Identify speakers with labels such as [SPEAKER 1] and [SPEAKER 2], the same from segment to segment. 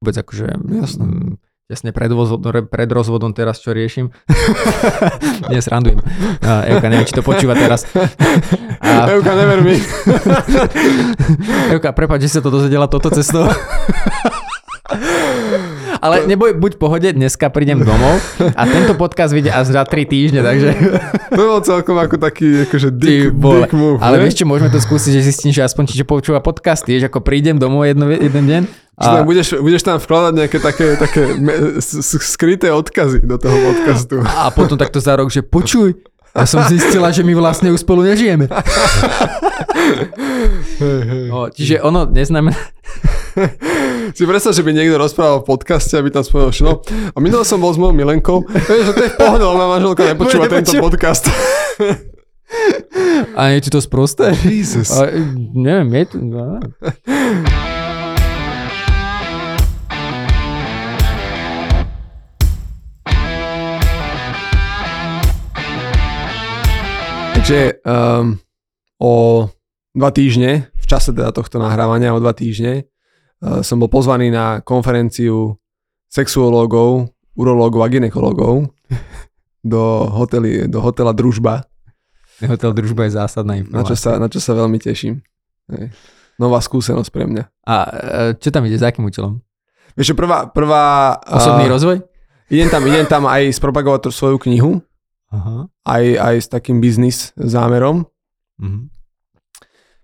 [SPEAKER 1] vôbec akože
[SPEAKER 2] Jasné.
[SPEAKER 1] mm, tesne pred, pred rozvodom teraz, čo riešim. Nie, srandujem. A, Evka, neviem, či to počúva teraz. A,
[SPEAKER 2] Euka, never mi.
[SPEAKER 1] Evka, prepáč, že sa to dozvedela toto cestou. Ale neboj, buď pohode, dneska prídem domov a tento podcast vyjde až za 3 týždne, takže...
[SPEAKER 2] To bol celkom ako taký akože dick, move.
[SPEAKER 1] Ale
[SPEAKER 2] ne?
[SPEAKER 1] vieš čo, môžeme to skúsiť, že zistím, že aspoň či čo počúva podcasty, že ako prídem domov jedno, jeden deň
[SPEAKER 2] Že tam budeš, budeš tam vkladať nejaké také, také me- skryté odkazy do toho podcastu.
[SPEAKER 1] a potom takto za rok, že počuj, ja som zistila, že my vlastne už spolu nežijeme. No, čiže ono neznamená...
[SPEAKER 2] Si predstav, že by niekto rozprával v podcaste, aby tam spomenul, no, a minul som bol s mojou Milenkou, vieš, že to je v pohode, manželka nepočúva tento podcast.
[SPEAKER 1] A je ti to sprosté?
[SPEAKER 2] Jesus.
[SPEAKER 1] A, neviem, je to... No.
[SPEAKER 2] Takže um, o dva týždne, v čase teda tohto nahrávania, o dva týždne, som bol pozvaný na konferenciu sexuológov, urológov a ginekológov do, hoteli, do hotela Družba,
[SPEAKER 1] Hotel družba je zásadná
[SPEAKER 2] na čo,
[SPEAKER 1] informácia.
[SPEAKER 2] sa, na čo sa veľmi teším. Hej. Nová skúsenosť pre mňa.
[SPEAKER 1] A e, čo tam ide, za akým účelom?
[SPEAKER 2] Vieš, prvá, prvá
[SPEAKER 1] Osobný
[SPEAKER 2] uh,
[SPEAKER 1] rozvoj?
[SPEAKER 2] idem, tam, idem tam aj spropagovať svoju knihu,
[SPEAKER 1] Aha.
[SPEAKER 2] aj, aj s takým biznis zámerom.
[SPEAKER 1] Mhm.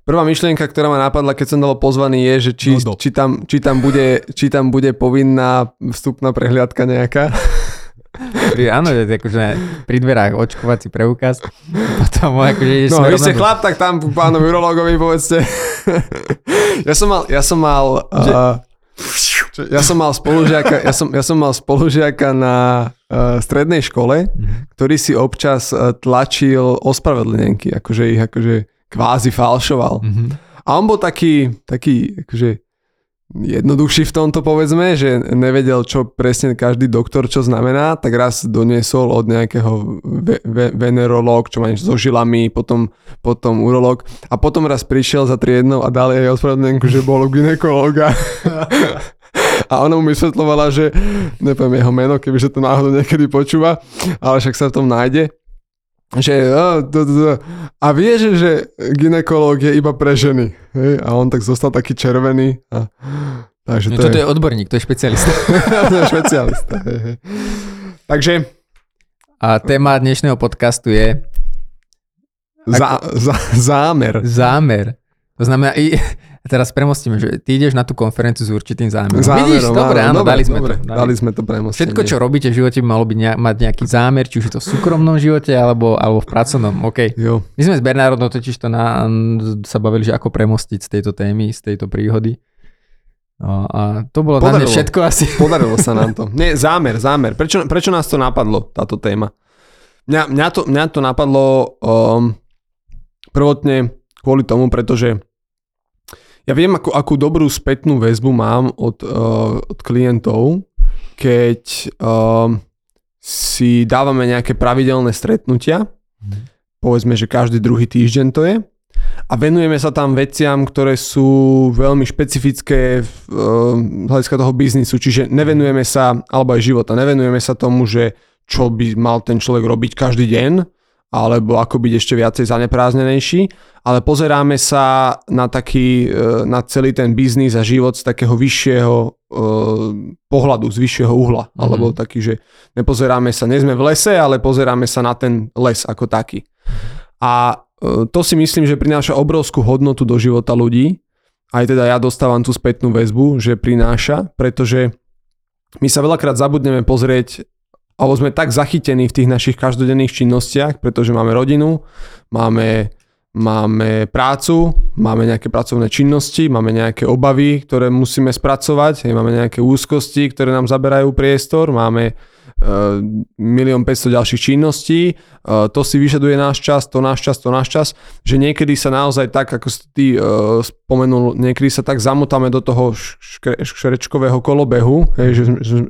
[SPEAKER 2] Prvá myšlienka, ktorá ma napadla, keď som bol pozvaný, je, že či,
[SPEAKER 1] No
[SPEAKER 2] či, tam, či, tam bude, či tam bude povinná vstupná prehliadka nejaká.
[SPEAKER 1] Pri, áno, je to akože pri dverách očkovací preukaz. Potom akože ideš
[SPEAKER 2] No, vy ste chlap, tak tam pánovi urológovi povedzte. ja som mal, ja som mal, uh, ja som mal spolužiaka, ja som, ja som mal spolužiaka na uh, strednej škole,
[SPEAKER 1] Mhm.
[SPEAKER 2] ktorý si občas uh, tlačil ospravedlnenky, akože ich akože kvázi falšoval.
[SPEAKER 1] Mhm.
[SPEAKER 2] A on bol taký, taký akože jednoduchší v tomto povedzme, že nevedel, čo presne každý doktor čo znamená, tak raz doniesol od nejakého ve- ve- venerológ, čo má niečo so žilami, potom, potom urológ a potom raz prišiel za triednou a dal jej ospravedlnenku, že bol u ginekológa. A ona mu vysvetlovala, že nepoviem jeho meno, kebyže to náhodou niekedy počúva, ale však sa v tom nájde, že a, to, to, to. a vie, že, že ginekológ je iba pre ženy. Hej? A on tak zostal taký červený. A, takže
[SPEAKER 1] No,
[SPEAKER 2] to,
[SPEAKER 1] toto
[SPEAKER 2] je,
[SPEAKER 1] je odborník, to je špecialista.
[SPEAKER 2] to je špecialista. Hej, hej. Takže
[SPEAKER 1] A téma dnešného podcastu je
[SPEAKER 2] zá, zá, zámer.
[SPEAKER 1] zámer. To znamená, i, teraz premostíme, že ty ideš na tú konferenciu s určitým zámerom.
[SPEAKER 2] Zámerom,
[SPEAKER 1] Vidíš, dobre, áno,
[SPEAKER 2] dobre,
[SPEAKER 1] dali sme
[SPEAKER 2] dobre,
[SPEAKER 1] to.
[SPEAKER 2] Dali sme to premostenie.
[SPEAKER 1] Všetko, čo robíte v živote, by malo byť nejak, mať nejaký zámer, či už je to v súkromnom živote, alebo, alebo v pracovnom. OK.
[SPEAKER 2] Jo.
[SPEAKER 1] My sme s Bernardom totiž to na, sa bavili, že ako premostiť z tejto témy, z tejto príhody. No, a to bolo
[SPEAKER 2] Podarilo.
[SPEAKER 1] všetko asi.
[SPEAKER 2] Podarilo sa nám to. Nie, zámer, zámer. Prečo, prečo nás to napadlo, táto téma? Mňa, mňa, to, mňa to napadlo um, prvotne kvôli tomu, pretože ja viem, akú, akú dobrú spätnú väzbu mám od, uh, od klientov, keď um, si dávame nejaké pravidelné stretnutia, povedzme, že každý druhý týždeň to je, a venujeme sa tam veciam, ktoré sú veľmi špecifické v, uh, z hľadiska toho biznisu, čiže nevenujeme sa, alebo aj života, nevenujeme sa tomu, že čo by mal ten človek robiť každý deň, alebo ako byť ešte viacej zaneprázdnenejší, ale pozeráme sa na taký, uh, na celý ten biznis a život z takého vyššieho uh, pohľadu, z vyššieho uhla,
[SPEAKER 1] Mhm.
[SPEAKER 2] alebo taký, že nepozeráme sa, nie sme v lese, ale pozeráme sa na ten les ako taký. A e, to si myslím, že prináša obrovskú hodnotu do života ľudí. Aj teda ja dostávam tú spätnú väzbu, že prináša, pretože my sa veľakrát zabudneme pozrieť, alebo sme tak zachytení v tých našich každodenných činnostiach, pretože máme rodinu, máme, máme prácu, máme nejaké pracovné činnosti, máme nejaké obavy, ktoré musíme spracovať, máme nejaké úzkosti, ktoré nám zaberajú priestor, máme milión 500 ďalších činností, uh, to si vyžaduje náš čas, to náš čas, to náš čas, že niekedy sa naozaj tak, ako si ty uh, spomenul, niekedy sa tak zamotáme do toho škre, škrečkového kolobehu, hej,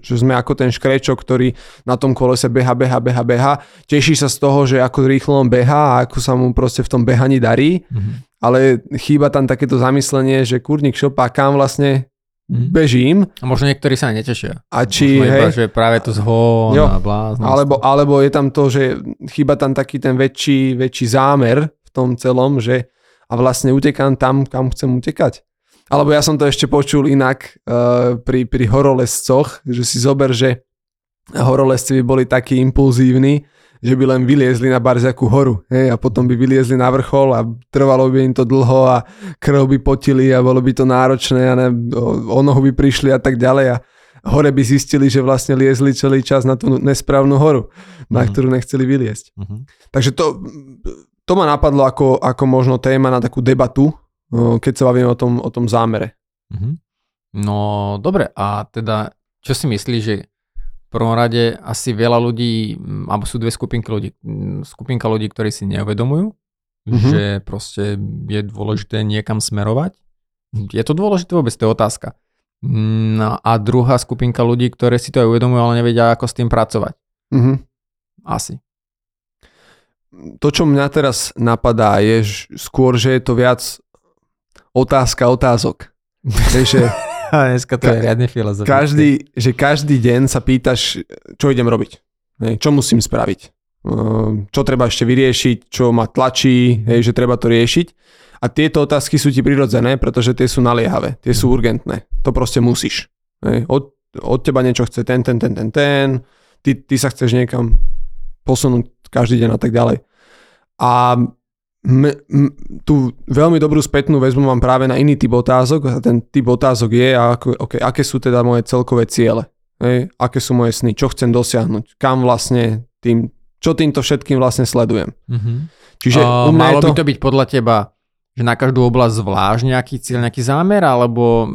[SPEAKER 2] že, sme ako ten škrečok, ktorý na tom kolese beha, beha, beha, beha, teší sa z toho, že ako rýchlo on beha a ako sa mu proste v tom behaní darí,
[SPEAKER 1] Mhm.
[SPEAKER 2] ale chýba tam takéto zamyslenie, že kurník šopa, kam vlastne. Bežím
[SPEAKER 1] A možno niektorí sa netešia.
[SPEAKER 2] a či,
[SPEAKER 1] možno iba,
[SPEAKER 2] hej,
[SPEAKER 1] že práve to zhon
[SPEAKER 2] Jo.
[SPEAKER 1] a bláznost.
[SPEAKER 2] alebo, alebo je tam to, že chýba tam taký ten väčší, väčší zámer v tom celom, že a vlastne utekám tam, kam chcem utekať. Alebo ja som to ešte počul inak uh, pri, pri horolescoch, že si zober, že horolesci by boli takí impulzívni, že by len vyliezli na barziakú horu hej, a potom by vyliezli na vrchol a trvalo by im to dlho a krv by potili a bolo by to náročné a ne, o, nohu by prišli a tak ďalej a hore by zistili, že vlastne liezli celý čas na tú nesprávnu horu, na
[SPEAKER 1] Mhm.
[SPEAKER 2] ktorú nechceli vyliezť.
[SPEAKER 1] Mhm.
[SPEAKER 2] Takže to, to ma napadlo ako, ako možno téma na takú debatu, keď sa bavíme o tom, o tom zámere.
[SPEAKER 1] Mhm. No dobre, a teda čo si myslíš, že prvom rade asi veľa ľudí, mm, alebo sú dve skupinky ľudí. Mm, Skupinka ľudí, ktorí si neuvedomujú,
[SPEAKER 2] Mhm.
[SPEAKER 1] že proste je dôležité niekam smerovať. Je to dôležité vôbec, to je otázka. No a druhá skupinka ľudí, ktoré si to aj uvedomujú, ale nevedia, ako s tým pracovať.
[SPEAKER 2] Mhm.
[SPEAKER 1] Asi.
[SPEAKER 2] To, čo mňa teraz napadá, je skôr, že je to viac otázka otázok. Hej, že
[SPEAKER 1] A dneska to je
[SPEAKER 2] Ka-
[SPEAKER 1] riadne filozofické.
[SPEAKER 2] každý, že každý deň sa pýtaš, čo idem robiť. Čo musím spraviť. Ehm, Čo treba ešte vyriešiť, čo ma tlačí, hej, že treba to riešiť. A tieto otázky sú ti prirodzené, pretože tie sú naliehavé, tie sú urgentné. To proste musíš. Hej. Od, od teba niečo chce ten, ten, ten, ten, ten. Ty, ty sa chceš niekam posunúť každý deň a tak ďalej. A m, m, tú veľmi dobrú spätnú väzbu mám práve na iný typ otázok a ten typ otázok je, ako, okay, aké sú teda moje celkové ciele. Hej, aké sú moje sny, čo chcem dosiahnuť, kam vlastne tým, čo týmto všetkým vlastne sledujem.
[SPEAKER 1] Mhm.
[SPEAKER 2] Čiže
[SPEAKER 1] A
[SPEAKER 2] u mňa
[SPEAKER 1] malo
[SPEAKER 2] to...
[SPEAKER 1] by to byť podľa teba, že na každú oblasť zvlášť nejaký cieľ, nejaký zámer, alebo,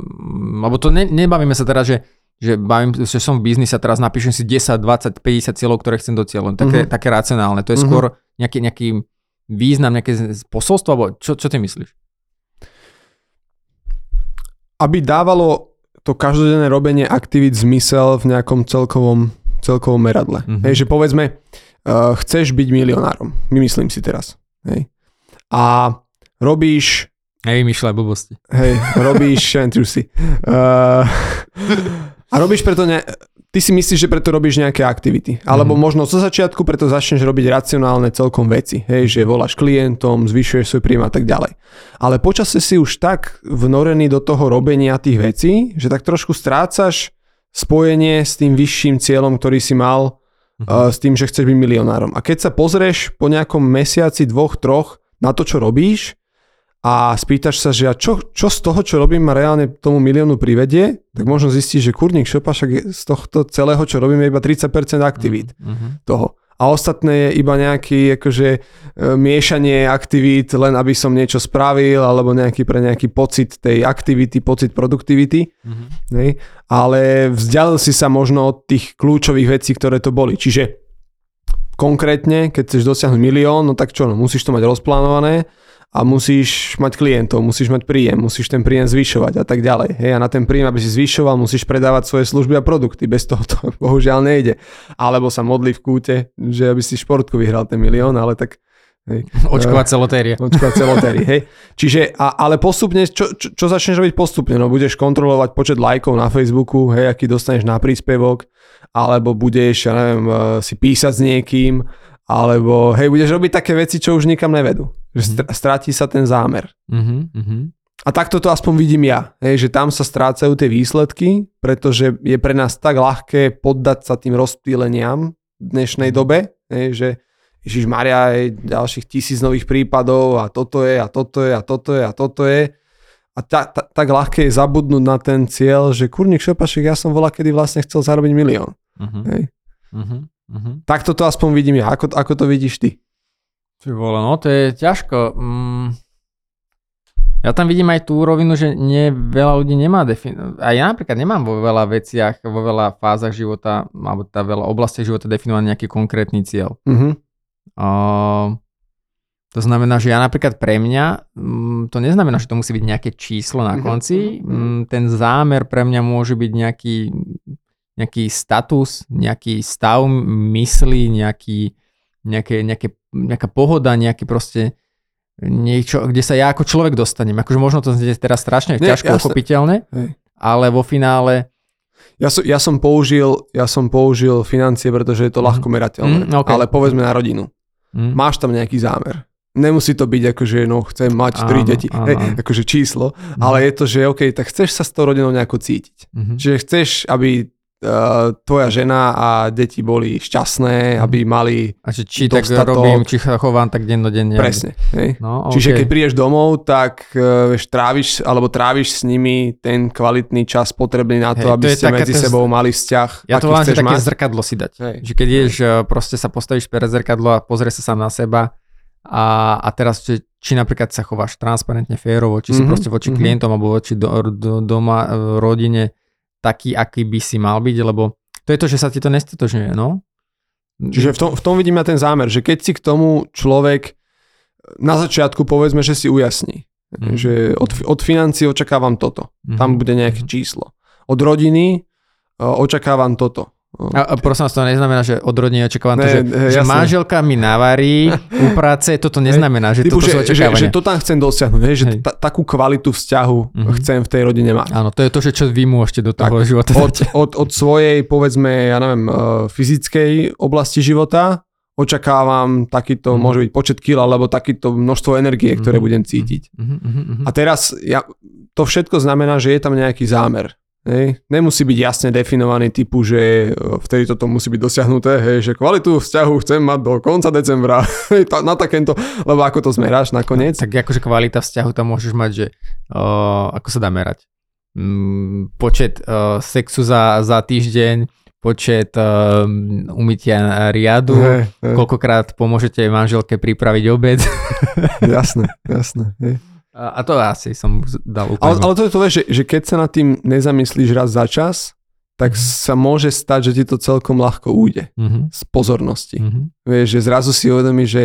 [SPEAKER 1] alebo to ne, nebavíme sa teraz, že, že, bavím, že som v biznise a teraz napíšem si 10, 20, 50 cieľov, ktoré chcem docieliť. Také,
[SPEAKER 2] Mhm.
[SPEAKER 1] také racionálne. To je
[SPEAKER 2] Mhm.
[SPEAKER 1] skôr nejaký, nejaký význam, nejaké posolstvo, alebo čo, čo ty myslíš?
[SPEAKER 2] aby dávalo to každodenné robenie aktivít zmysel v nejakom celkovom, celkovom meradle.
[SPEAKER 1] Mhm.
[SPEAKER 2] Mm-hmm. Hej, že povedzme, uh, chceš byť milionárom, vymyslím si teraz. Hej. A robíš,
[SPEAKER 1] Nevymýšľaj blbosti.
[SPEAKER 2] hej, robíš, si. Uh, a robíš preto ne, ty si myslíš, že preto robíš nejaké aktivity. Alebo
[SPEAKER 1] Mhm.
[SPEAKER 2] možno zo začiatku preto začneš robiť racionálne celkom veci. Hej, že voláš klientom, zvyšuješ svoj príjm a tak ďalej. Ale počasie si už tak vnorený do toho robenia tých vecí, že tak trošku strácaš spojenie s tým vyšším cieľom, ktorý si mal
[SPEAKER 1] Mhm.
[SPEAKER 2] uh, s tým, že chceš byť milionárom. A keď sa pozrieš po nejakom mesiaci, dvoch, troch na to, čo robíš a spýtaš sa, že a čo, čo z toho, čo robím, ma reálne tomu miliónu privedie, tak možno zistíš, že kurník šopa, však je z tohto celého, čo robím, je iba 30% aktivít
[SPEAKER 1] Mhm.
[SPEAKER 2] toho. A ostatné je iba nejaký akože e, miešanie aktivít, len aby som niečo spravil, alebo nejaký pre nejaký pocit tej aktivity, pocit produktivity.
[SPEAKER 1] Mhm.
[SPEAKER 2] Hej? Ale vzdialil si sa možno od tých kľúčových vecí, ktoré to boli. Čiže konkrétne, keď chceš dosiahnuť milión, no tak čo, no musíš to mať rozplánované a musíš mať klientov, musíš mať príjem, musíš ten príjem zvyšovať a tak ďalej. Hej, a na ten príjem, aby si zvyšoval, musíš predávať svoje služby a produkty. Bez toho to bohužiaľ nejde. Alebo sa modli v kúte, že aby si športku vyhral ten milión, ale tak hej,
[SPEAKER 1] Očkovacia lotéria.
[SPEAKER 2] Očkovať celotéry, hej. Čiže, a, ale postupne, čo, čo, čo začneš robiť postupne? No budeš kontrolovať počet lajkov na Facebooku, hej, aký dostaneš na príspevok, alebo budeš, ja neviem, eh, si písať s niekým, alebo hej, budeš robiť také veci, čo už nikam nevedú. Že str- stráti sa ten zámer.
[SPEAKER 1] Mhm, mhm.
[SPEAKER 2] A takto to aspoň vidím ja, hej, že tam sa strácajú tie výsledky, pretože je pre nás tak ľahké poddať sa tým rozptýleniam v dnešnej dobe, hej, že Ježiš Maria je ďalších tisíc nových prípadov a toto je a toto je a toto je a toto je. A ta, ta, tak ľahké je zabudnúť na ten cieľ, že kurník šopašek, ja som volá, kedy vlastne chcel zarobiť milión.
[SPEAKER 1] Mhm.
[SPEAKER 2] Hej.
[SPEAKER 1] Mhm. Mhm.
[SPEAKER 2] Takto to aspoň vidím ja. Ako, ako to vidíš ty?
[SPEAKER 1] Ty vole, no to je ťažko. Mm. Ja tam vidím aj tú rovinu, že nie veľa ľudí nemá defin... A ja napríklad nemám vo veľa veciach, vo veľa fázach života, alebo tá veľa oblastiach života definovaný nejaký konkrétny cieľ.
[SPEAKER 2] Mhm.
[SPEAKER 1] Uh, to znamená, že ja napríklad pre mňa, mm, to neznamená, že to musí byť nejaké číslo na
[SPEAKER 2] Mhm,
[SPEAKER 1] konci.
[SPEAKER 2] mhm.
[SPEAKER 1] Mm, ten zámer pre mňa môže byť nejaký, nejaký status, nejaký stav mysli, nejaký, nejaké, nejaké, nejaká pohoda, nejaký proste niečo, kde sa ja ako človek dostanem. Akože možno to je teraz strašne
[SPEAKER 2] Nie,
[SPEAKER 1] ťažko uchopiteľné,
[SPEAKER 2] Hej.
[SPEAKER 1] ale vo finále
[SPEAKER 2] Ja som, ja som použil, ja som použil financie, pretože je to
[SPEAKER 1] Mhm.
[SPEAKER 2] ľahko merateľné.
[SPEAKER 1] Mhm, ok.
[SPEAKER 2] Ale povedzme na rodinu.
[SPEAKER 1] hm,
[SPEAKER 2] Máš tam nejaký zámer. Nemusí to byť ako, že no, chcem mať tri
[SPEAKER 1] Áno,
[SPEAKER 2] deti,
[SPEAKER 1] áno,
[SPEAKER 2] hej, akože číslo,
[SPEAKER 1] Mhm.
[SPEAKER 2] ale je to, že OK, tak chceš sa s tou rodinou nejako cítiť.
[SPEAKER 1] mhm.
[SPEAKER 2] Čiže chceš, aby tvoja žena a deti boli šťastné,
[SPEAKER 1] Mhm.
[SPEAKER 2] aby mali
[SPEAKER 1] A či, či tak
[SPEAKER 2] dostatok.
[SPEAKER 1] robím, či chovám tak dennodenne.
[SPEAKER 2] presne. Hej.
[SPEAKER 1] No,
[SPEAKER 2] Čiže
[SPEAKER 1] okay.
[SPEAKER 2] keď prídeš domov, tak uh, vieš, tráviš, alebo tráviš s nimi ten kvalitný čas potrebný na to,
[SPEAKER 1] Hej,
[SPEAKER 2] aby
[SPEAKER 1] to
[SPEAKER 2] ste medzi
[SPEAKER 1] z-
[SPEAKER 2] sebou mali vzťah,
[SPEAKER 1] Ja to volám, že také
[SPEAKER 2] mať.
[SPEAKER 1] zrkadlo si dať.
[SPEAKER 2] Hej.
[SPEAKER 1] Že keď ideš, eh, proste sa postavíš pred zrkadlo a pozrieš sa sám na seba a, a teraz, či, či napríklad sa chováš transparentne, férovo, či si
[SPEAKER 2] Mhm,
[SPEAKER 1] proste voči
[SPEAKER 2] mhm.
[SPEAKER 1] klientom alebo voči do, do, doma, rodine taký, aký by si mal byť, lebo to je to, že sa ti to nestotožňuje, no.
[SPEAKER 2] Čiže v tom, v tom vidím ja ten zámer, že keď si k tomu človek na začiatku povedzme, že si ujasní,
[SPEAKER 1] Mhm.
[SPEAKER 2] že od, od financií očakávam toto,
[SPEAKER 1] Mhm.
[SPEAKER 2] tam bude nejaké
[SPEAKER 1] Mhm.
[SPEAKER 2] číslo. Od rodiny uh, očakávam toto.
[SPEAKER 1] A, a prosím vás, to neznamená, že od rodiny očakávam to,
[SPEAKER 2] Ne,
[SPEAKER 1] že,
[SPEAKER 2] ne,
[SPEAKER 1] že manželka mi navarí u práce, toto neznamená, že
[SPEAKER 2] Typu,
[SPEAKER 1] toto sú
[SPEAKER 2] že, že,
[SPEAKER 1] očakávania.
[SPEAKER 2] že to tam chcem dosiahnuť, hej, že
[SPEAKER 1] Hej.
[SPEAKER 2] ta, takú kvalitu vzťahu
[SPEAKER 1] Mhm.
[SPEAKER 2] chcem v tej rodine mať.
[SPEAKER 1] Áno, to je to, že čo vy môžete do toho
[SPEAKER 2] Tak,
[SPEAKER 1] života
[SPEAKER 2] Od, od, od svojej, povedzme, ja neviem, uh, fyzickej oblasti života očakávam takýto,
[SPEAKER 1] Mhm.
[SPEAKER 2] môže byť počet kil, alebo takýto množstvo energie, ktoré
[SPEAKER 1] Mhm.
[SPEAKER 2] budem cítiť.
[SPEAKER 1] Mhm, mhm, mhm.
[SPEAKER 2] A teraz ja, to všetko znamená, že je tam nejaký zámer. Hej. Nemusí byť jasne definovaný typu, že e, vtedy toto musí byť dosiahnuté, hej, že kvalitu vzťahu chcem mať do konca decembra, na takéto, lebo ako to zmeráš nakoniec.
[SPEAKER 1] Tak akože kvalita vzťahu tam môžeš mať, že uh, ako sa dá merať? Mm, počet uh, sexu za, za týždeň, počet uh, umytia riadu,
[SPEAKER 2] Hej, hej,
[SPEAKER 1] koľkokrát pomôžete manželke pripraviť obed.
[SPEAKER 2] jasné, jasné. Hej.
[SPEAKER 1] A, to asi som dal úplne.
[SPEAKER 2] Ale, ale to je to, že, že keď sa nad tým nezamyslíš raz za čas, tak
[SPEAKER 1] Mhm.
[SPEAKER 2] sa môže stať, že ti to celkom ľahko ujde
[SPEAKER 1] Mhm,
[SPEAKER 2] z pozornosti.
[SPEAKER 1] mhm,
[SPEAKER 2] Vieš, že zrazu si uvedomíš, že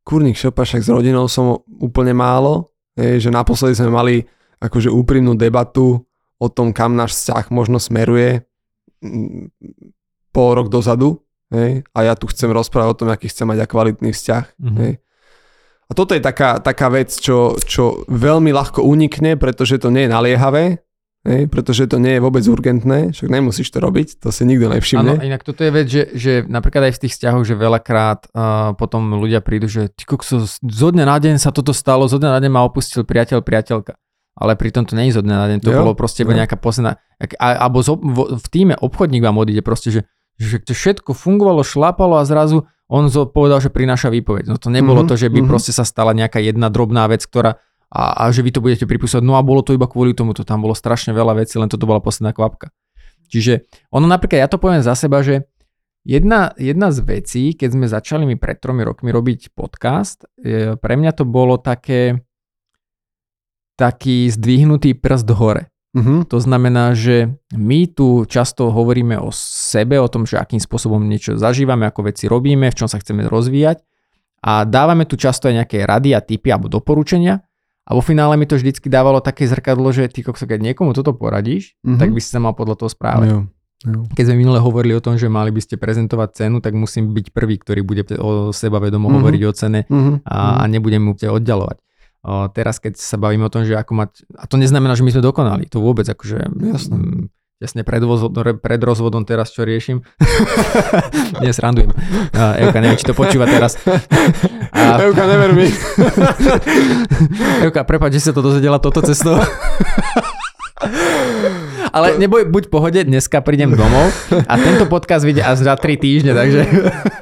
[SPEAKER 2] kurník šopa, však s rodinou som úplne málo, vieš, že naposledy sme mali akože úprimnú debatu o tom, kam náš vzťah možno smeruje mm, pol rok dozadu, hej, a ja tu chcem rozprávať o tom, aký chcem mať a kvalitný vzťah.
[SPEAKER 1] mhm.
[SPEAKER 2] Hej. A toto je taká, taká vec, čo, čo veľmi ľahko unikne, pretože to nie je naliehavé, hej, pretože to nie je vôbec urgentné, však nemusíš to robiť, to si nikto
[SPEAKER 1] Áno,
[SPEAKER 2] nevšimne.
[SPEAKER 1] inak toto je vec, že, že napríklad aj v tých vzťahoch, že veľakrát uh, potom ľudia prídu, že ty kokso, zo dňa na deň sa toto stalo, zo dňa na deň ma opustil priateľ, priateľka. Ale pritom to nie je zo dňa na deň, to
[SPEAKER 2] Jo,
[SPEAKER 1] bolo proste iba nejaká posledná, alebo zo, vo, v týme obchodník vám odíde proste, že, že to všetko fungovalo, šlapalo a zrazu on povedal, že prináša výpoveď. No to nebolo
[SPEAKER 2] Mhm,
[SPEAKER 1] to, že by
[SPEAKER 2] mhm.
[SPEAKER 1] proste sa stala nejaká jedna drobná vec, ktorá a, a že vy to budete pripísať, no a bolo to iba kvôli tomu, to tam bolo strašne veľa vecí, len toto bola posledná kvapka. Čiže ono napríklad, ja to poviem za seba, že jedna, jedna z vecí, keď sme začali mi pred tromi rokmi robiť podcast, e, pre mňa to bolo také taký zdvihnutý prst hore.
[SPEAKER 2] Mhm.
[SPEAKER 1] To znamená, že my tu často hovoríme o sebe, o tom, že akým spôsobom niečo zažívame, ako veci robíme, v čom sa chceme rozvíjať a dávame tu často aj nejaké rady a tipy alebo doporučenia a vo finále mi to vždycky dávalo také zrkadlo, že ty kokso, keď niekomu toto poradíš,
[SPEAKER 2] Mhm.
[SPEAKER 1] tak by si sa mal podľa toho správať.
[SPEAKER 2] Jo, jo.
[SPEAKER 1] Keď sme minule hovorili o tom, že mali by ste prezentovať cenu, tak musím byť prvý, ktorý bude o seba vedomo
[SPEAKER 2] Mhm.
[SPEAKER 1] hovoriť o cene
[SPEAKER 2] Mhm.
[SPEAKER 1] a, a nebudem mu ťa oddalovať. Teraz, keď sa bavíme o tom, že ako mať... A to neznamená, že my sme dokonali. To vôbec akože...
[SPEAKER 2] Jasné.
[SPEAKER 1] mm, Jasne pred, rozvodom, pred rozvodom teraz čo riešim. Nie, srandujem. A, Evka, neviem, či to počúva teraz. A,
[SPEAKER 2] Evka, never mi.
[SPEAKER 1] Evka, prepáč, že sa to dozvedela toto cestou. Ale neboj, buď pohode, dneska prídem domov a tento podcast vyjde až za 3 týždne, takže...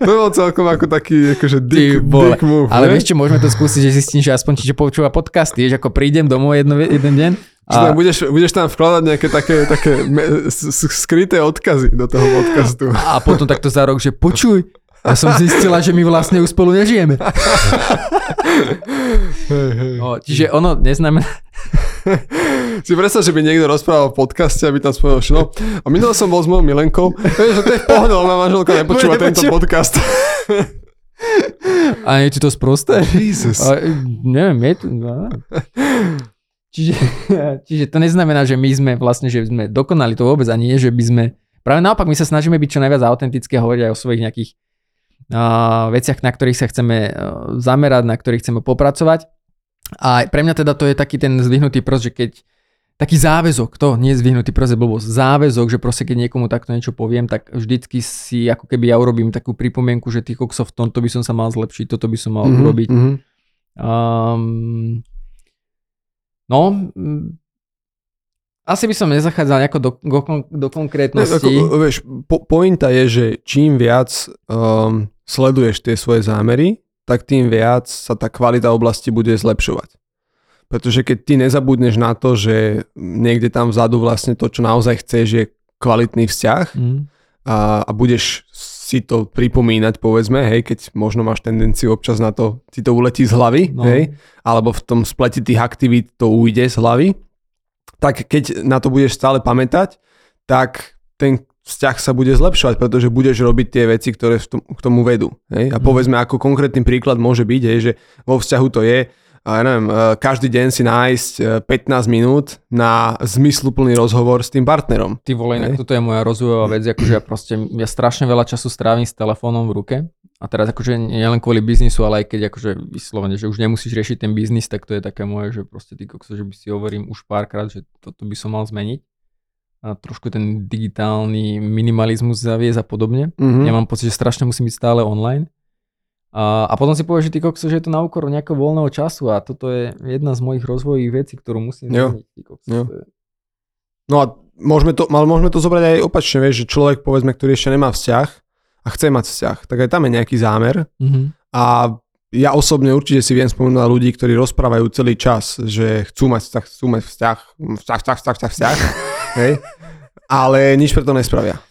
[SPEAKER 2] To bol celkom ako taký akože dick, dick move.
[SPEAKER 1] Ale
[SPEAKER 2] ne?
[SPEAKER 1] vieš čo, môžeme to skúsiť, že zistím, že aspoň či počúva podcasty, vieš, ako prídem domov jedno, jeden deň
[SPEAKER 2] Že tam budeš, budeš tam vkladať nejaké také, také me, skryté odkazy do toho podcastu.
[SPEAKER 1] a potom takto za rok, že počuj, ja som zistila, že my vlastne už spolu nežijeme.
[SPEAKER 2] Hej, hej.
[SPEAKER 1] No, čiže ono neznamená...
[SPEAKER 2] Si predstav, že by niekto rozprával v podcaste, aby tam spomenul, no, a minul som bol s mojou Milenkou, vieš, že to je v pohode, moja manželka nepočúva tento podcast.
[SPEAKER 1] A je ti to sprosté?
[SPEAKER 2] Jesus.
[SPEAKER 1] A, neviem, je to... No. Čiže, čiže to neznamená, že my sme vlastne, že sme dokonali to vôbec a nie, že by sme... Práve naopak, my sa snažíme byť čo najviac autentické hovoriť aj o svojich nejakých uh, veciach, na ktorých sa chceme uh, zamerať, na ktorých chceme popracovať. A pre mňa teda to je taký ten zdvihnutý prst, že keď taký záväzok, to nie je zvyhnutý proste blbosť, záväzok, že proste keď niekomu takto niečo poviem, tak vždycky si ako keby ja urobím takú pripomienku, že ty kokso v tomto by som sa mal zlepšiť, toto by som mal mm-hmm, urobiť. Mm-hmm. Um, no, asi by som nezachádzal nejako do, do, do konkrétnosti.
[SPEAKER 2] Ne, ako, vieš, po, pointa je, že čím viac um, sleduješ tie svoje zámery, tak tým viac sa tá kvalita oblasti bude zlepšovať. Pretože keď ty nezabudneš na to, že niekde tam vzadu vlastne to, čo naozaj chceš, je kvalitný vzťah mm. a, a budeš si to pripomínať, povedzme, hej, keď možno máš tendenciu občas na to, ti to uletí z hlavy, no. hej, alebo v tom spleti tých aktivít to ujde z hlavy, tak keď na to budeš stále pamätať, tak ten vzťah sa bude zlepšovať, pretože budeš robiť tie veci, ktoré k tomu vedú. Hej? A mhm. povedzme, ako konkrétny príklad môže byť, hej, že vo vzťahu to je, ja neviem, e, každý deň si nájsť 15 e, minút na zmysluplný rozhovor s tým partnerom.
[SPEAKER 1] Ty vole, inak toto je moja rozvojová vec, akože ja proste, ja strašne veľa času strávim s telefónom v ruke a teraz akože nie len kvôli biznisu, ale aj keď akože vyslovene, že už nemusíš riešiť ten biznis, tak to je také moje, že proste ty kokso, že by si hovorím už párkrát, že toto by som mal zmeniť a trošku ten digitálny minimalizmus zaviesť a podobne. Mm-hmm. Ja mám pocit, že strašne musím byť stále online a, a potom si povieš, že ty kokso, že je to na úkor nejakého voľného času a toto je jedna z mojich rozvojových vecí, ktorú musím zmeniť.
[SPEAKER 2] No a môžeme to, ale môžeme to zobrať aj opačne, vieš, že človek, povedzme, ktorý ešte nemá vzťah a chce mať vzťah, tak aj tam je nejaký zámer mm-hmm. a ja osobne určite si viem spomenúť na ľudí, ktorí rozprávajú celý čas, že chcú mať vzťah, chcú mať vzťah, vzťah, vzťah, vzťah, vzťah, vzťah hej? ale nič preto nespravia.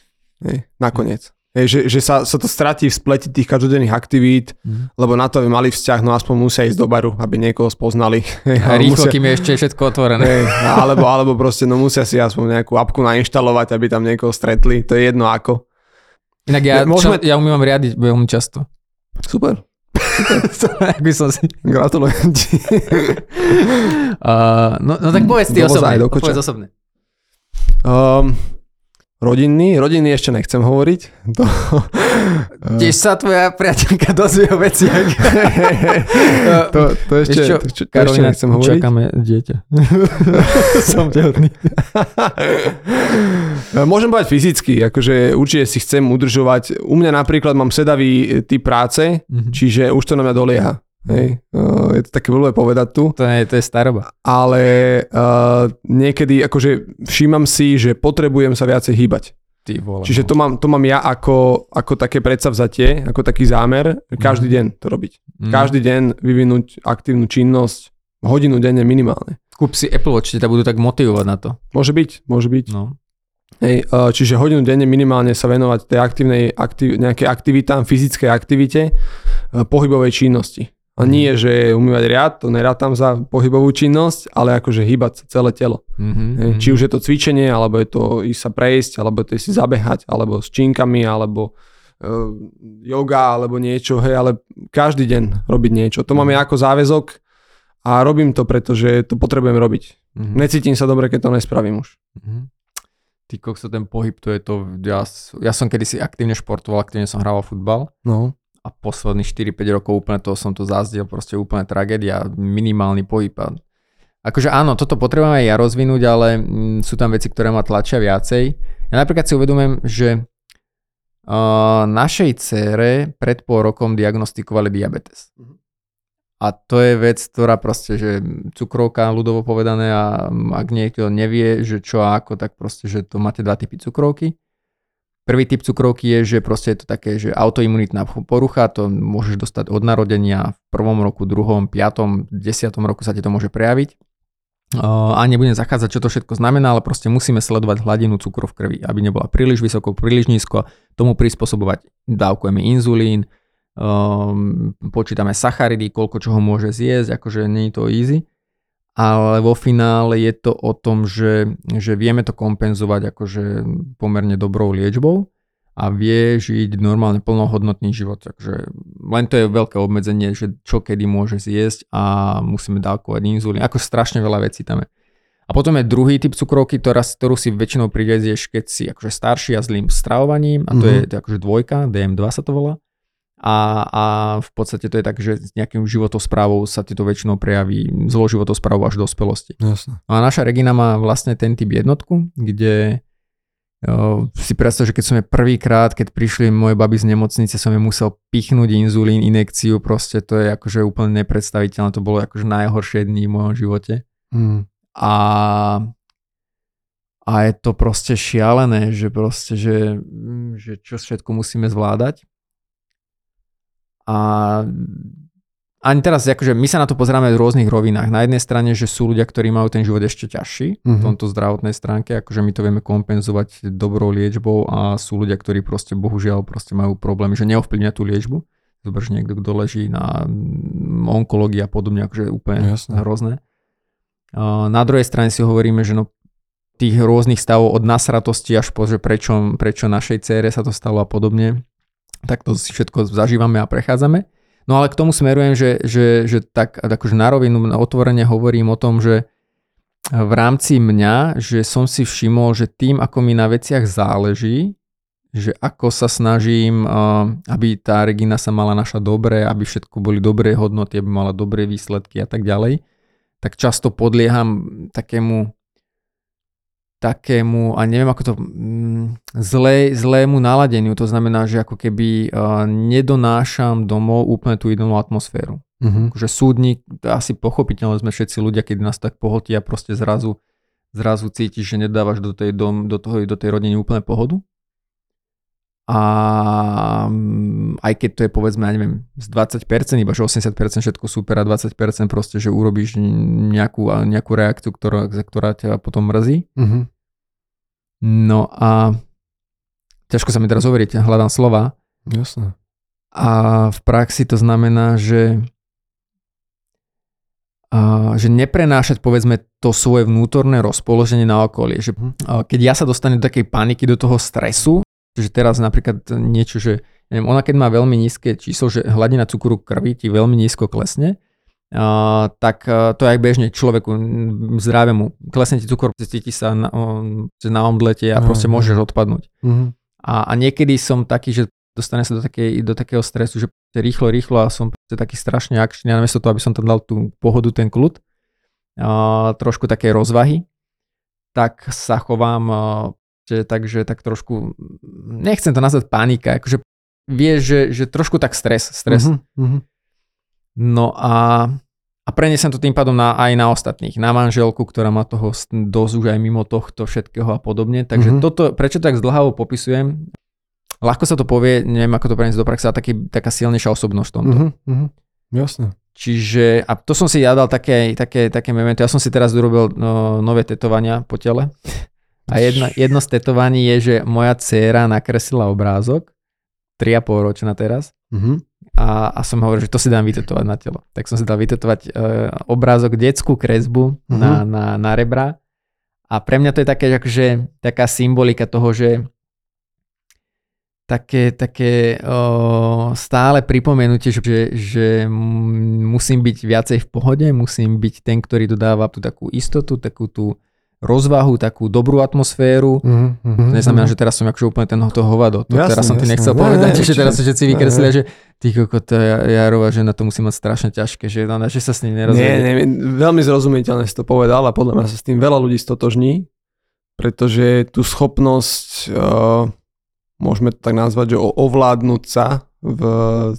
[SPEAKER 2] Hej? Nakoniec. Hej, že, že sa, sa to stratí v spleti tých každodenných aktivít, mm. lebo na to, aby mali vzťah, no aspoň musia ísť do baru, aby niekoho spoznali.
[SPEAKER 1] A rýchlo, musia, kým je ešte všetko otvorené. Hej,
[SPEAKER 2] alebo, alebo proste, no musia si aspoň nejakú apku nainštalovať, aby tam niekoho stretli, to je jedno ako.
[SPEAKER 1] Inak ja, Môžeme... čo, ja umývam riadiť veľmi často.
[SPEAKER 2] Super.
[SPEAKER 1] Super. by som si...
[SPEAKER 2] Gratulujem ti.
[SPEAKER 1] uh, no, no tak povedz ty osobne. Povedz osobne.
[SPEAKER 2] Um, rodinný. Rodinný ešte nechcem hovoriť. To,
[SPEAKER 1] Tiež sa tvoja priateľka dozvie o veciach.
[SPEAKER 2] to, to ešte, čo, to, čo, to ešte nechcem hovoriť.
[SPEAKER 1] Čakáme dieťa. Som tehotný.
[SPEAKER 2] Môžem povedať fyzicky, akože určite si chcem udržovať. U mňa napríklad mám sedavý typ práce, mm-hmm. čiže už to na mňa dolieha. Hej, uh, je to také blbé povedať tu.
[SPEAKER 1] To je, to je staroba.
[SPEAKER 2] Ale uh, niekedy akože všímam si, že potrebujem sa viacej hýbať.
[SPEAKER 1] Ty vole,
[SPEAKER 2] Čiže no. to mám, to mám ja ako, ako také predsavzatie, ako taký zámer, každý mm. deň to robiť. Mm. Každý deň vyvinúť aktívnu činnosť, hodinu denne minimálne.
[SPEAKER 1] Kúp si Apple Watch, ťa budú tak motivovať na to.
[SPEAKER 2] Môže byť, môže byť. No. Hej, čiže hodinu denne minimálne sa venovať tej aktívnej, aktiv, nejakej aktivitám, fyzickej aktivite, pohybovej činnosti. A nie, že umývať riad, to nerátam za pohybovú činnosť, ale akože hýbať sa celé telo. Mm-hmm. Či už je to cvičenie, alebo je to ísť sa prejsť, alebo to je si zabehať, alebo s činkami, alebo uh, yoga, alebo niečo, hej, ale každý deň robiť niečo. To mám ja ako záväzok a robím to, pretože to potrebujem robiť. Mm-hmm. Necítim sa dobre, keď to nespravím už. Mm-hmm.
[SPEAKER 1] Ty kokso, ten pohyb, to je to, ja, ja som kedysi aktívne športoval, aktívne som hrával futbal.
[SPEAKER 2] No
[SPEAKER 1] a posledných 4-5 rokov úplne to som to zazdiel, proste úplne tragédia, minimálny pohyb. Akože áno, toto potrebujem aj ja rozvinúť, ale mm, sú tam veci, ktoré ma tlačia viacej. Ja napríklad si uvedomujem, že uh, našej cére pred pol rokom diagnostikovali diabetes. Mhm. A to je vec, ktorá proste, že cukrovka, ľudovo povedané, a ak niekto nevie, že čo a ako, tak proste, že to máte dva typy cukrovky. Prvý typ cukrovky je, že proste je to také, že autoimunitná porucha, to môžeš dostať od narodenia v prvom roku, druhom, piatom, desiatom roku sa ti to môže prejaviť. A nebudem zachádzať, čo to všetko znamená, ale proste musíme sledovať hladinu cukru v krvi, aby nebola príliš vysoko, príliš nízko, tomu prispôsobovať dávkujeme inzulín, počítame sacharidy, koľko čoho môže zjesť, akože nie je to easy ale vo finále je to o tom, že, že vieme to kompenzovať akože pomerne dobrou liečbou a vie žiť normálne plnohodnotný život. Takže len to je veľké obmedzenie, že čo kedy môže zjesť a musíme dávkovať inzulín. Ako strašne veľa vecí tam je. A potom je druhý typ cukrovky, ktorá, ktorú si väčšinou privezieš, keď si akože starší a zlým stravovaním, a to mm-hmm. je, to akože dvojka, DM2 sa to volá. A, a v podstate to je tak, že s nejakým životosprávou sa tieto väčšinou prejaví zlo životosprávou až do dospelosti.
[SPEAKER 2] Jasne.
[SPEAKER 1] No a naša Regina má vlastne ten typ jednotku, kde o, si predstav, že keď som je prvýkrát, keď prišli moje baby z nemocnice, som je musel pichnúť inzulín, inekciu, proste to je akože úplne nepredstaviteľné, to bolo akože najhoršie dní v mojom živote.
[SPEAKER 2] Mm.
[SPEAKER 1] A, a je to proste šialené, že proste, že, že čo všetko musíme zvládať. A ani teraz, akože my sa na to pozeráme v rôznych rovinách. Na jednej strane, že sú ľudia, ktorí majú ten život ešte ťažší mm-hmm. v
[SPEAKER 2] Mhm.
[SPEAKER 1] tomto zdravotnej stránke, akože my to vieme kompenzovať dobrou liečbou a sú ľudia, ktorí proste bohužiaľ proste majú problémy, že neovplyvňa tú liečbu. Zober, že niekto, kto leží na mm, onkológii a podobne, akože úplne
[SPEAKER 2] Jasné.
[SPEAKER 1] hrozné. A na druhej strane si hovoríme, že no tých rôznych stavov od nasratosti až po, že prečo, prečo našej cére sa to stalo a podobne, tak to si všetko zažívame a prechádzame. No ale k tomu smerujem, že, že, že tak akože na rovinu otvorene hovorím o tom, že v rámci mňa, že som si všimol, že tým, ako mi na veciach záleží, že ako sa snažím, uh, aby tá Regina sa mala naša dobré, aby všetko boli dobré hodnoty, aby mala dobré výsledky a tak ďalej, tak často podlieham takému takému, a neviem ako to, mm, zlé, zlému naladeniu. To znamená, že ako keby uh, nedonášam domov úplne tú ideálnu atmosféru.
[SPEAKER 2] Mm-hmm.
[SPEAKER 1] Akože súdnik, asi pochopiteľné, sme všetci ľudia, keď nás tak pohltí a proste zrazu, zrazu cítiš, že nedávaš do tej, dom, do, toho, do tej rodiny úplne pohodu. A mm, aj keď to je povedzme, ja neviem, z 20%, iba že 80% všetko super a 20% proste, že urobíš nejakú, nejakú reakciu, ktorá, ktorá ťa potom mrzí.
[SPEAKER 2] Mm-hmm.
[SPEAKER 1] No a ťažko sa mi teraz hovoriť, hľadám slova.
[SPEAKER 2] Jasné.
[SPEAKER 1] A v praxi to znamená, že a, že neprenášať povedzme to svoje vnútorné rozpoloženie na okolie. Že, a, keď ja sa dostanem do takej paniky, do toho stresu, že teraz napríklad niečo, že neviem, ona keď má veľmi nízke číslo, že hladina cukru krvi ti veľmi nízko klesne, tak a, to je aj bežne človeku zdravému. Klesne ti cukor, cíti sa na, o, na omdlete a proste
[SPEAKER 2] Aha.
[SPEAKER 1] môžeš odpadnúť.
[SPEAKER 2] Mm-hmm.
[SPEAKER 1] A, a niekedy som taký, že dostane sa do, takej, do takého stresu, že proste rýchlo, rýchlo a som proste taký strašne akčný a namiesto toho, aby som tam dal tú pohodu, ten kľud, a trošku také rozvahy, tak sa chovám a, že, takže tak trošku, nechcem to nazvať panika, akože vieš, že, že trošku tak stres, stres.
[SPEAKER 2] Mm-hmm.
[SPEAKER 1] No a, a preniesem to tým pádom na, aj na ostatných, na manželku, ktorá má toho dosť už aj mimo tohto všetkého a podobne. Takže
[SPEAKER 2] Mhm.
[SPEAKER 1] toto, prečo tak zdlhavo popisujem, ľahko sa to povie, neviem ako to preniesť do praxe, ale taký, taká silnejšia osobnosť v tomto.
[SPEAKER 2] Mm-hmm. Jasné.
[SPEAKER 1] Čiže, a to som si ja dal také, také, také memento, ja som si teraz urobil no, nové tetovania po tele. A jedno, jedno z tetovaní je, že moja dcéra nakreslila obrázok, 3,5 ročná teraz,
[SPEAKER 2] Mm-hmm.
[SPEAKER 1] A, a som hovoril, že to si dám vytetovať na telo. Tak som si dal vytetovať e, obrázok, detskú kresbu
[SPEAKER 2] Mhm.
[SPEAKER 1] na, na, na rebra. A pre mňa to je také, že akože, taká symbolika toho, že také, také o, stále pripomenutie, že, že musím byť viacej v pohode, musím byť ten, ktorý dodáva tú takú istotu, takú tú rozvahu, takú dobrú atmosféru.
[SPEAKER 2] Mm-hmm.
[SPEAKER 1] To neznamená, že teraz som akože úplne ten to hovado. To
[SPEAKER 2] Jasné,
[SPEAKER 1] teraz som ti nechcel
[SPEAKER 2] Ne,
[SPEAKER 1] povedať,
[SPEAKER 2] ne,
[SPEAKER 1] že teraz
[SPEAKER 2] určite.
[SPEAKER 1] všetci vykreslia, že ty koko, to Jarová žena to musí mať strašne ťažké, že, no, že sa s ním
[SPEAKER 2] Nie,
[SPEAKER 1] nerozvedie.
[SPEAKER 2] nie, veľmi zrozumiteľne si to povedal a podľa mňa sa s tým veľa ľudí stotožní, pretože tú schopnosť, uh, môžeme to tak nazvať, že ovládnuť sa v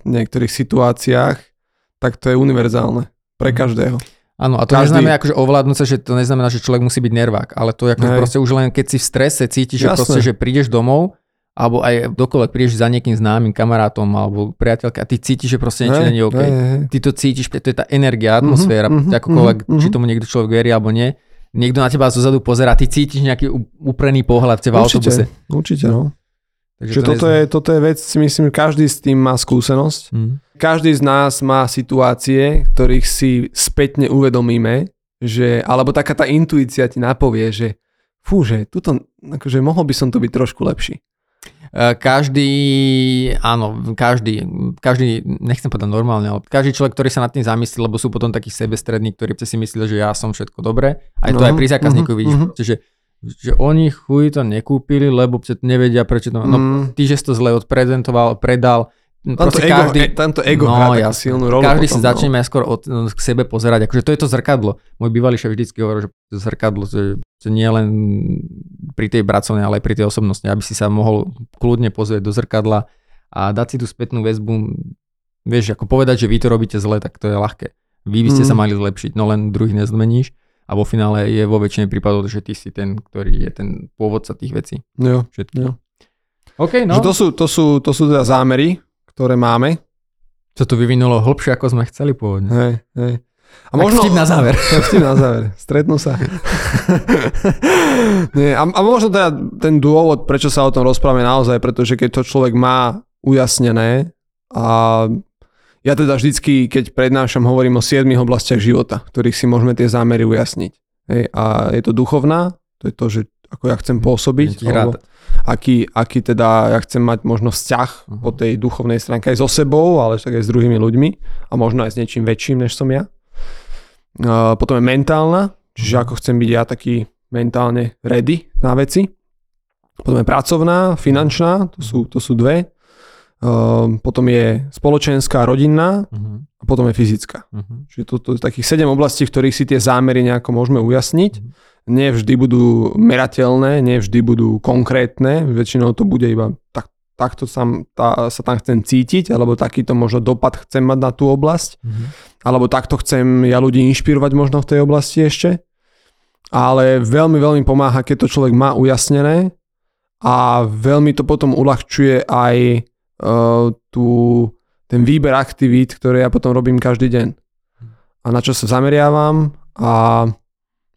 [SPEAKER 2] niektorých situáciách, tak to je univerzálne pre
[SPEAKER 1] Mhm.
[SPEAKER 2] každého.
[SPEAKER 1] Áno, a to
[SPEAKER 2] Každý-
[SPEAKER 1] neznamená akože ovládnuť sa, že to neznamená, že človek musí byť nervák, ale to je ako
[SPEAKER 2] Hej.
[SPEAKER 1] proste už len keď si v strese cítiš, že proste, že prídeš domov, alebo aj dokoľvek prídeš za niekým známym kamarátom alebo priateľka a ty cítiš, že proste niečo není OK.
[SPEAKER 2] hej, hej.
[SPEAKER 1] Ty to cítiš, to je tá energia, atmosféra,
[SPEAKER 2] mhm,
[SPEAKER 1] akokoľvek,
[SPEAKER 2] mhm,
[SPEAKER 1] či
[SPEAKER 2] mhm.
[SPEAKER 1] tomu niekto človek verí alebo nie. Niekto na teba zozadu pozera, ty cítiš nejaký úprený pohľad v teba v autobuse.
[SPEAKER 2] Určite, určite, no.
[SPEAKER 1] Takže to
[SPEAKER 2] toto je, toto je vec, si myslím, každý s tým má skúsenosť.
[SPEAKER 1] Mm.
[SPEAKER 2] Každý z nás má situácie, ktorých si spätne uvedomíme, že, alebo taká tá intuícia ti napovie, že fú, že tuto, akože mohol by som to byť trošku lepší.
[SPEAKER 1] E, Každý, áno, každý, každý, nechcem povedať normálne, ale každý človek, ktorý sa nad tým zamyslí, lebo sú potom takí sebestrední, ktorí si myslia, že ja som všetko dobré. Aj to
[SPEAKER 2] No,
[SPEAKER 1] aj pri zákazníkovi
[SPEAKER 2] mhm,
[SPEAKER 1] vidíš,
[SPEAKER 2] mhm.
[SPEAKER 1] proste, že, že oni chuj to nekúpili, lebo nevedia prečo to... No
[SPEAKER 2] Mm.
[SPEAKER 1] ty, že si to zle odprezentoval, predal,
[SPEAKER 2] Tamto ego,
[SPEAKER 1] každý,
[SPEAKER 2] e, tamto ego
[SPEAKER 1] No,
[SPEAKER 2] hrá
[SPEAKER 1] jasne.
[SPEAKER 2] silnú rolu.
[SPEAKER 1] každý si
[SPEAKER 2] potom, no.
[SPEAKER 1] skôr od, k sebe pozerať, akože to je to zrkadlo. Môj bývalý šéf vždycky hovoril, že to zrkadlo, že, že nie len pri tej pracovnej, ale aj pri tej osobnosti, aby si sa mohol kľudne pozrieť do zrkadla a dať si tú spätnú väzbu. Vieš, ako povedať, že vy to robíte zle, tak to je ľahké. Vy by ste
[SPEAKER 2] Mm.
[SPEAKER 1] sa mali zlepšiť, no len druhých nezmeníš a vo finále je vo väčšine prípadov, že ty si ten, ktorý je ten pôvodca tých vecí.
[SPEAKER 2] Jo,
[SPEAKER 1] Všetkých.
[SPEAKER 2] jo.
[SPEAKER 1] OK,
[SPEAKER 2] No. To, sú, to, sú, to sú teda zámery, ktoré máme.
[SPEAKER 1] Čo to vyvinulo hlbšie, ako sme chceli pôvodne.
[SPEAKER 2] Hej, hej. A
[SPEAKER 1] Tak vtip na záver.
[SPEAKER 2] Vtip na záver. Stretnú sa. Nie, a, a možno teda ten dôvod, prečo sa o tom rozprávame naozaj, pretože keď to človek má ujasnené a ja teda vždycky, keď prednášam, hovorím o siedmých oblastiach života, ktorých si môžeme tie zámery ujasniť. Hej, a je to duchovná, to je to, že ako ja chcem pôsobiť, alebo aký, aký teda ja chcem mať možno vzťah
[SPEAKER 1] Mhm.
[SPEAKER 2] po tej duchovnej stránke aj so sebou, ale tak aj s druhými ľuďmi a možno aj s niečím väčším, než som ja. Uh, potom je mentálna, čiže ako chcem byť ja taký mentálne ready na veci. Potom je pracovná, finančná, to sú, to sú dve. Uh, potom je spoločenská, rodinná
[SPEAKER 1] Uh-huh,
[SPEAKER 2] a potom je fyzická.
[SPEAKER 1] uh-huh.
[SPEAKER 2] Čiže to, to je takých 7 oblastí, v ktorých si tie zámery nejako môžeme ujasniť.
[SPEAKER 1] Mhm.
[SPEAKER 2] Nie vždy budú merateľné, nie vždy budú konkrétne, väčšinou to bude iba tak, takto sa, tá, sa tam chcem cítiť, alebo takýto možno dopad chcem mať na tú oblasť,
[SPEAKER 1] Uh-huh.
[SPEAKER 2] alebo takto chcem ja ľudí inšpirovať možno v tej oblasti ešte. Ale veľmi, veľmi pomáha, keď to človek má ujasnené a veľmi to potom uľahčuje aj tú, ten výber aktivít, ktoré ja potom robím každý deň. A na čo sa zameriavam a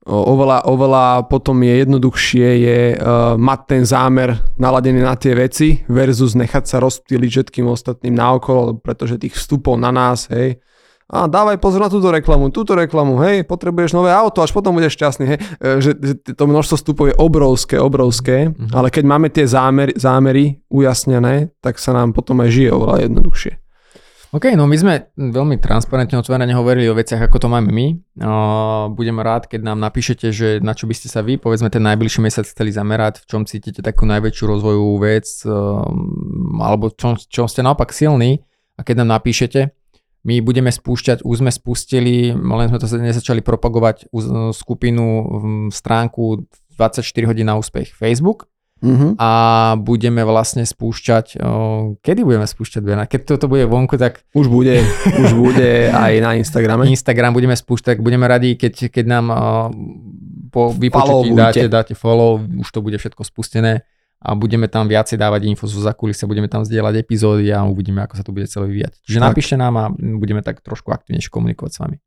[SPEAKER 2] oveľa, oveľa potom je jednoduchšie je uh, mať ten zámer naladený na tie veci versus nechať sa rozptýliť všetkým ostatným naokolo, pretože tých vstupov na nás, hej, a dávaj pozor na túto reklamu, túto reklamu, hej, potrebuješ nové auto, až potom budeš šťastný, hej, E, že, že to množstvo vstupov je obrovské, obrovské,
[SPEAKER 1] Mhm.
[SPEAKER 2] ale keď máme tie zámery, zámery ujasnené, tak sa nám potom aj žije oveľa jednoduchšie.
[SPEAKER 1] OK, no my sme veľmi transparentne otvorene hovorili o veciach, ako to máme my. Uh, budem rád, keď nám napíšete, že na čo by ste sa vy, povedzme ten najbližší mesiac chceli zamerať, v čom cítite takú najväčšiu rozvojovú vec, um, alebo v čom, čom ste naopak silní. A keď nám napíšete, my budeme spúšťať, už sme spustili, len sme to nezačali propagovať uz- skupinu, stránku 24 hodín na úspech Facebook
[SPEAKER 2] Mhm.
[SPEAKER 1] a budeme vlastne spúšťať, o, kedy budeme spúšťať Bena? Keď toto bude vonku, tak
[SPEAKER 2] Už bude, už bude aj na Instagrame.
[SPEAKER 1] Instagram budeme spúšťať, tak budeme radi, keď, keď nám o, po vypočutí dáte, dáte follow, už to bude všetko spustené a budeme tam viacej dávať info zo zakulisia, budeme tam zdieľať epizódy a uvidíme, ako sa to bude celé vyvíjať. Čiže
[SPEAKER 2] Tak.
[SPEAKER 1] napíšte nám a budeme tak trošku aktivnejšie komunikovať s vami.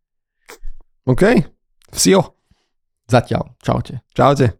[SPEAKER 2] OK, vsio,
[SPEAKER 1] Zatiaľ, čaute.
[SPEAKER 2] čaute.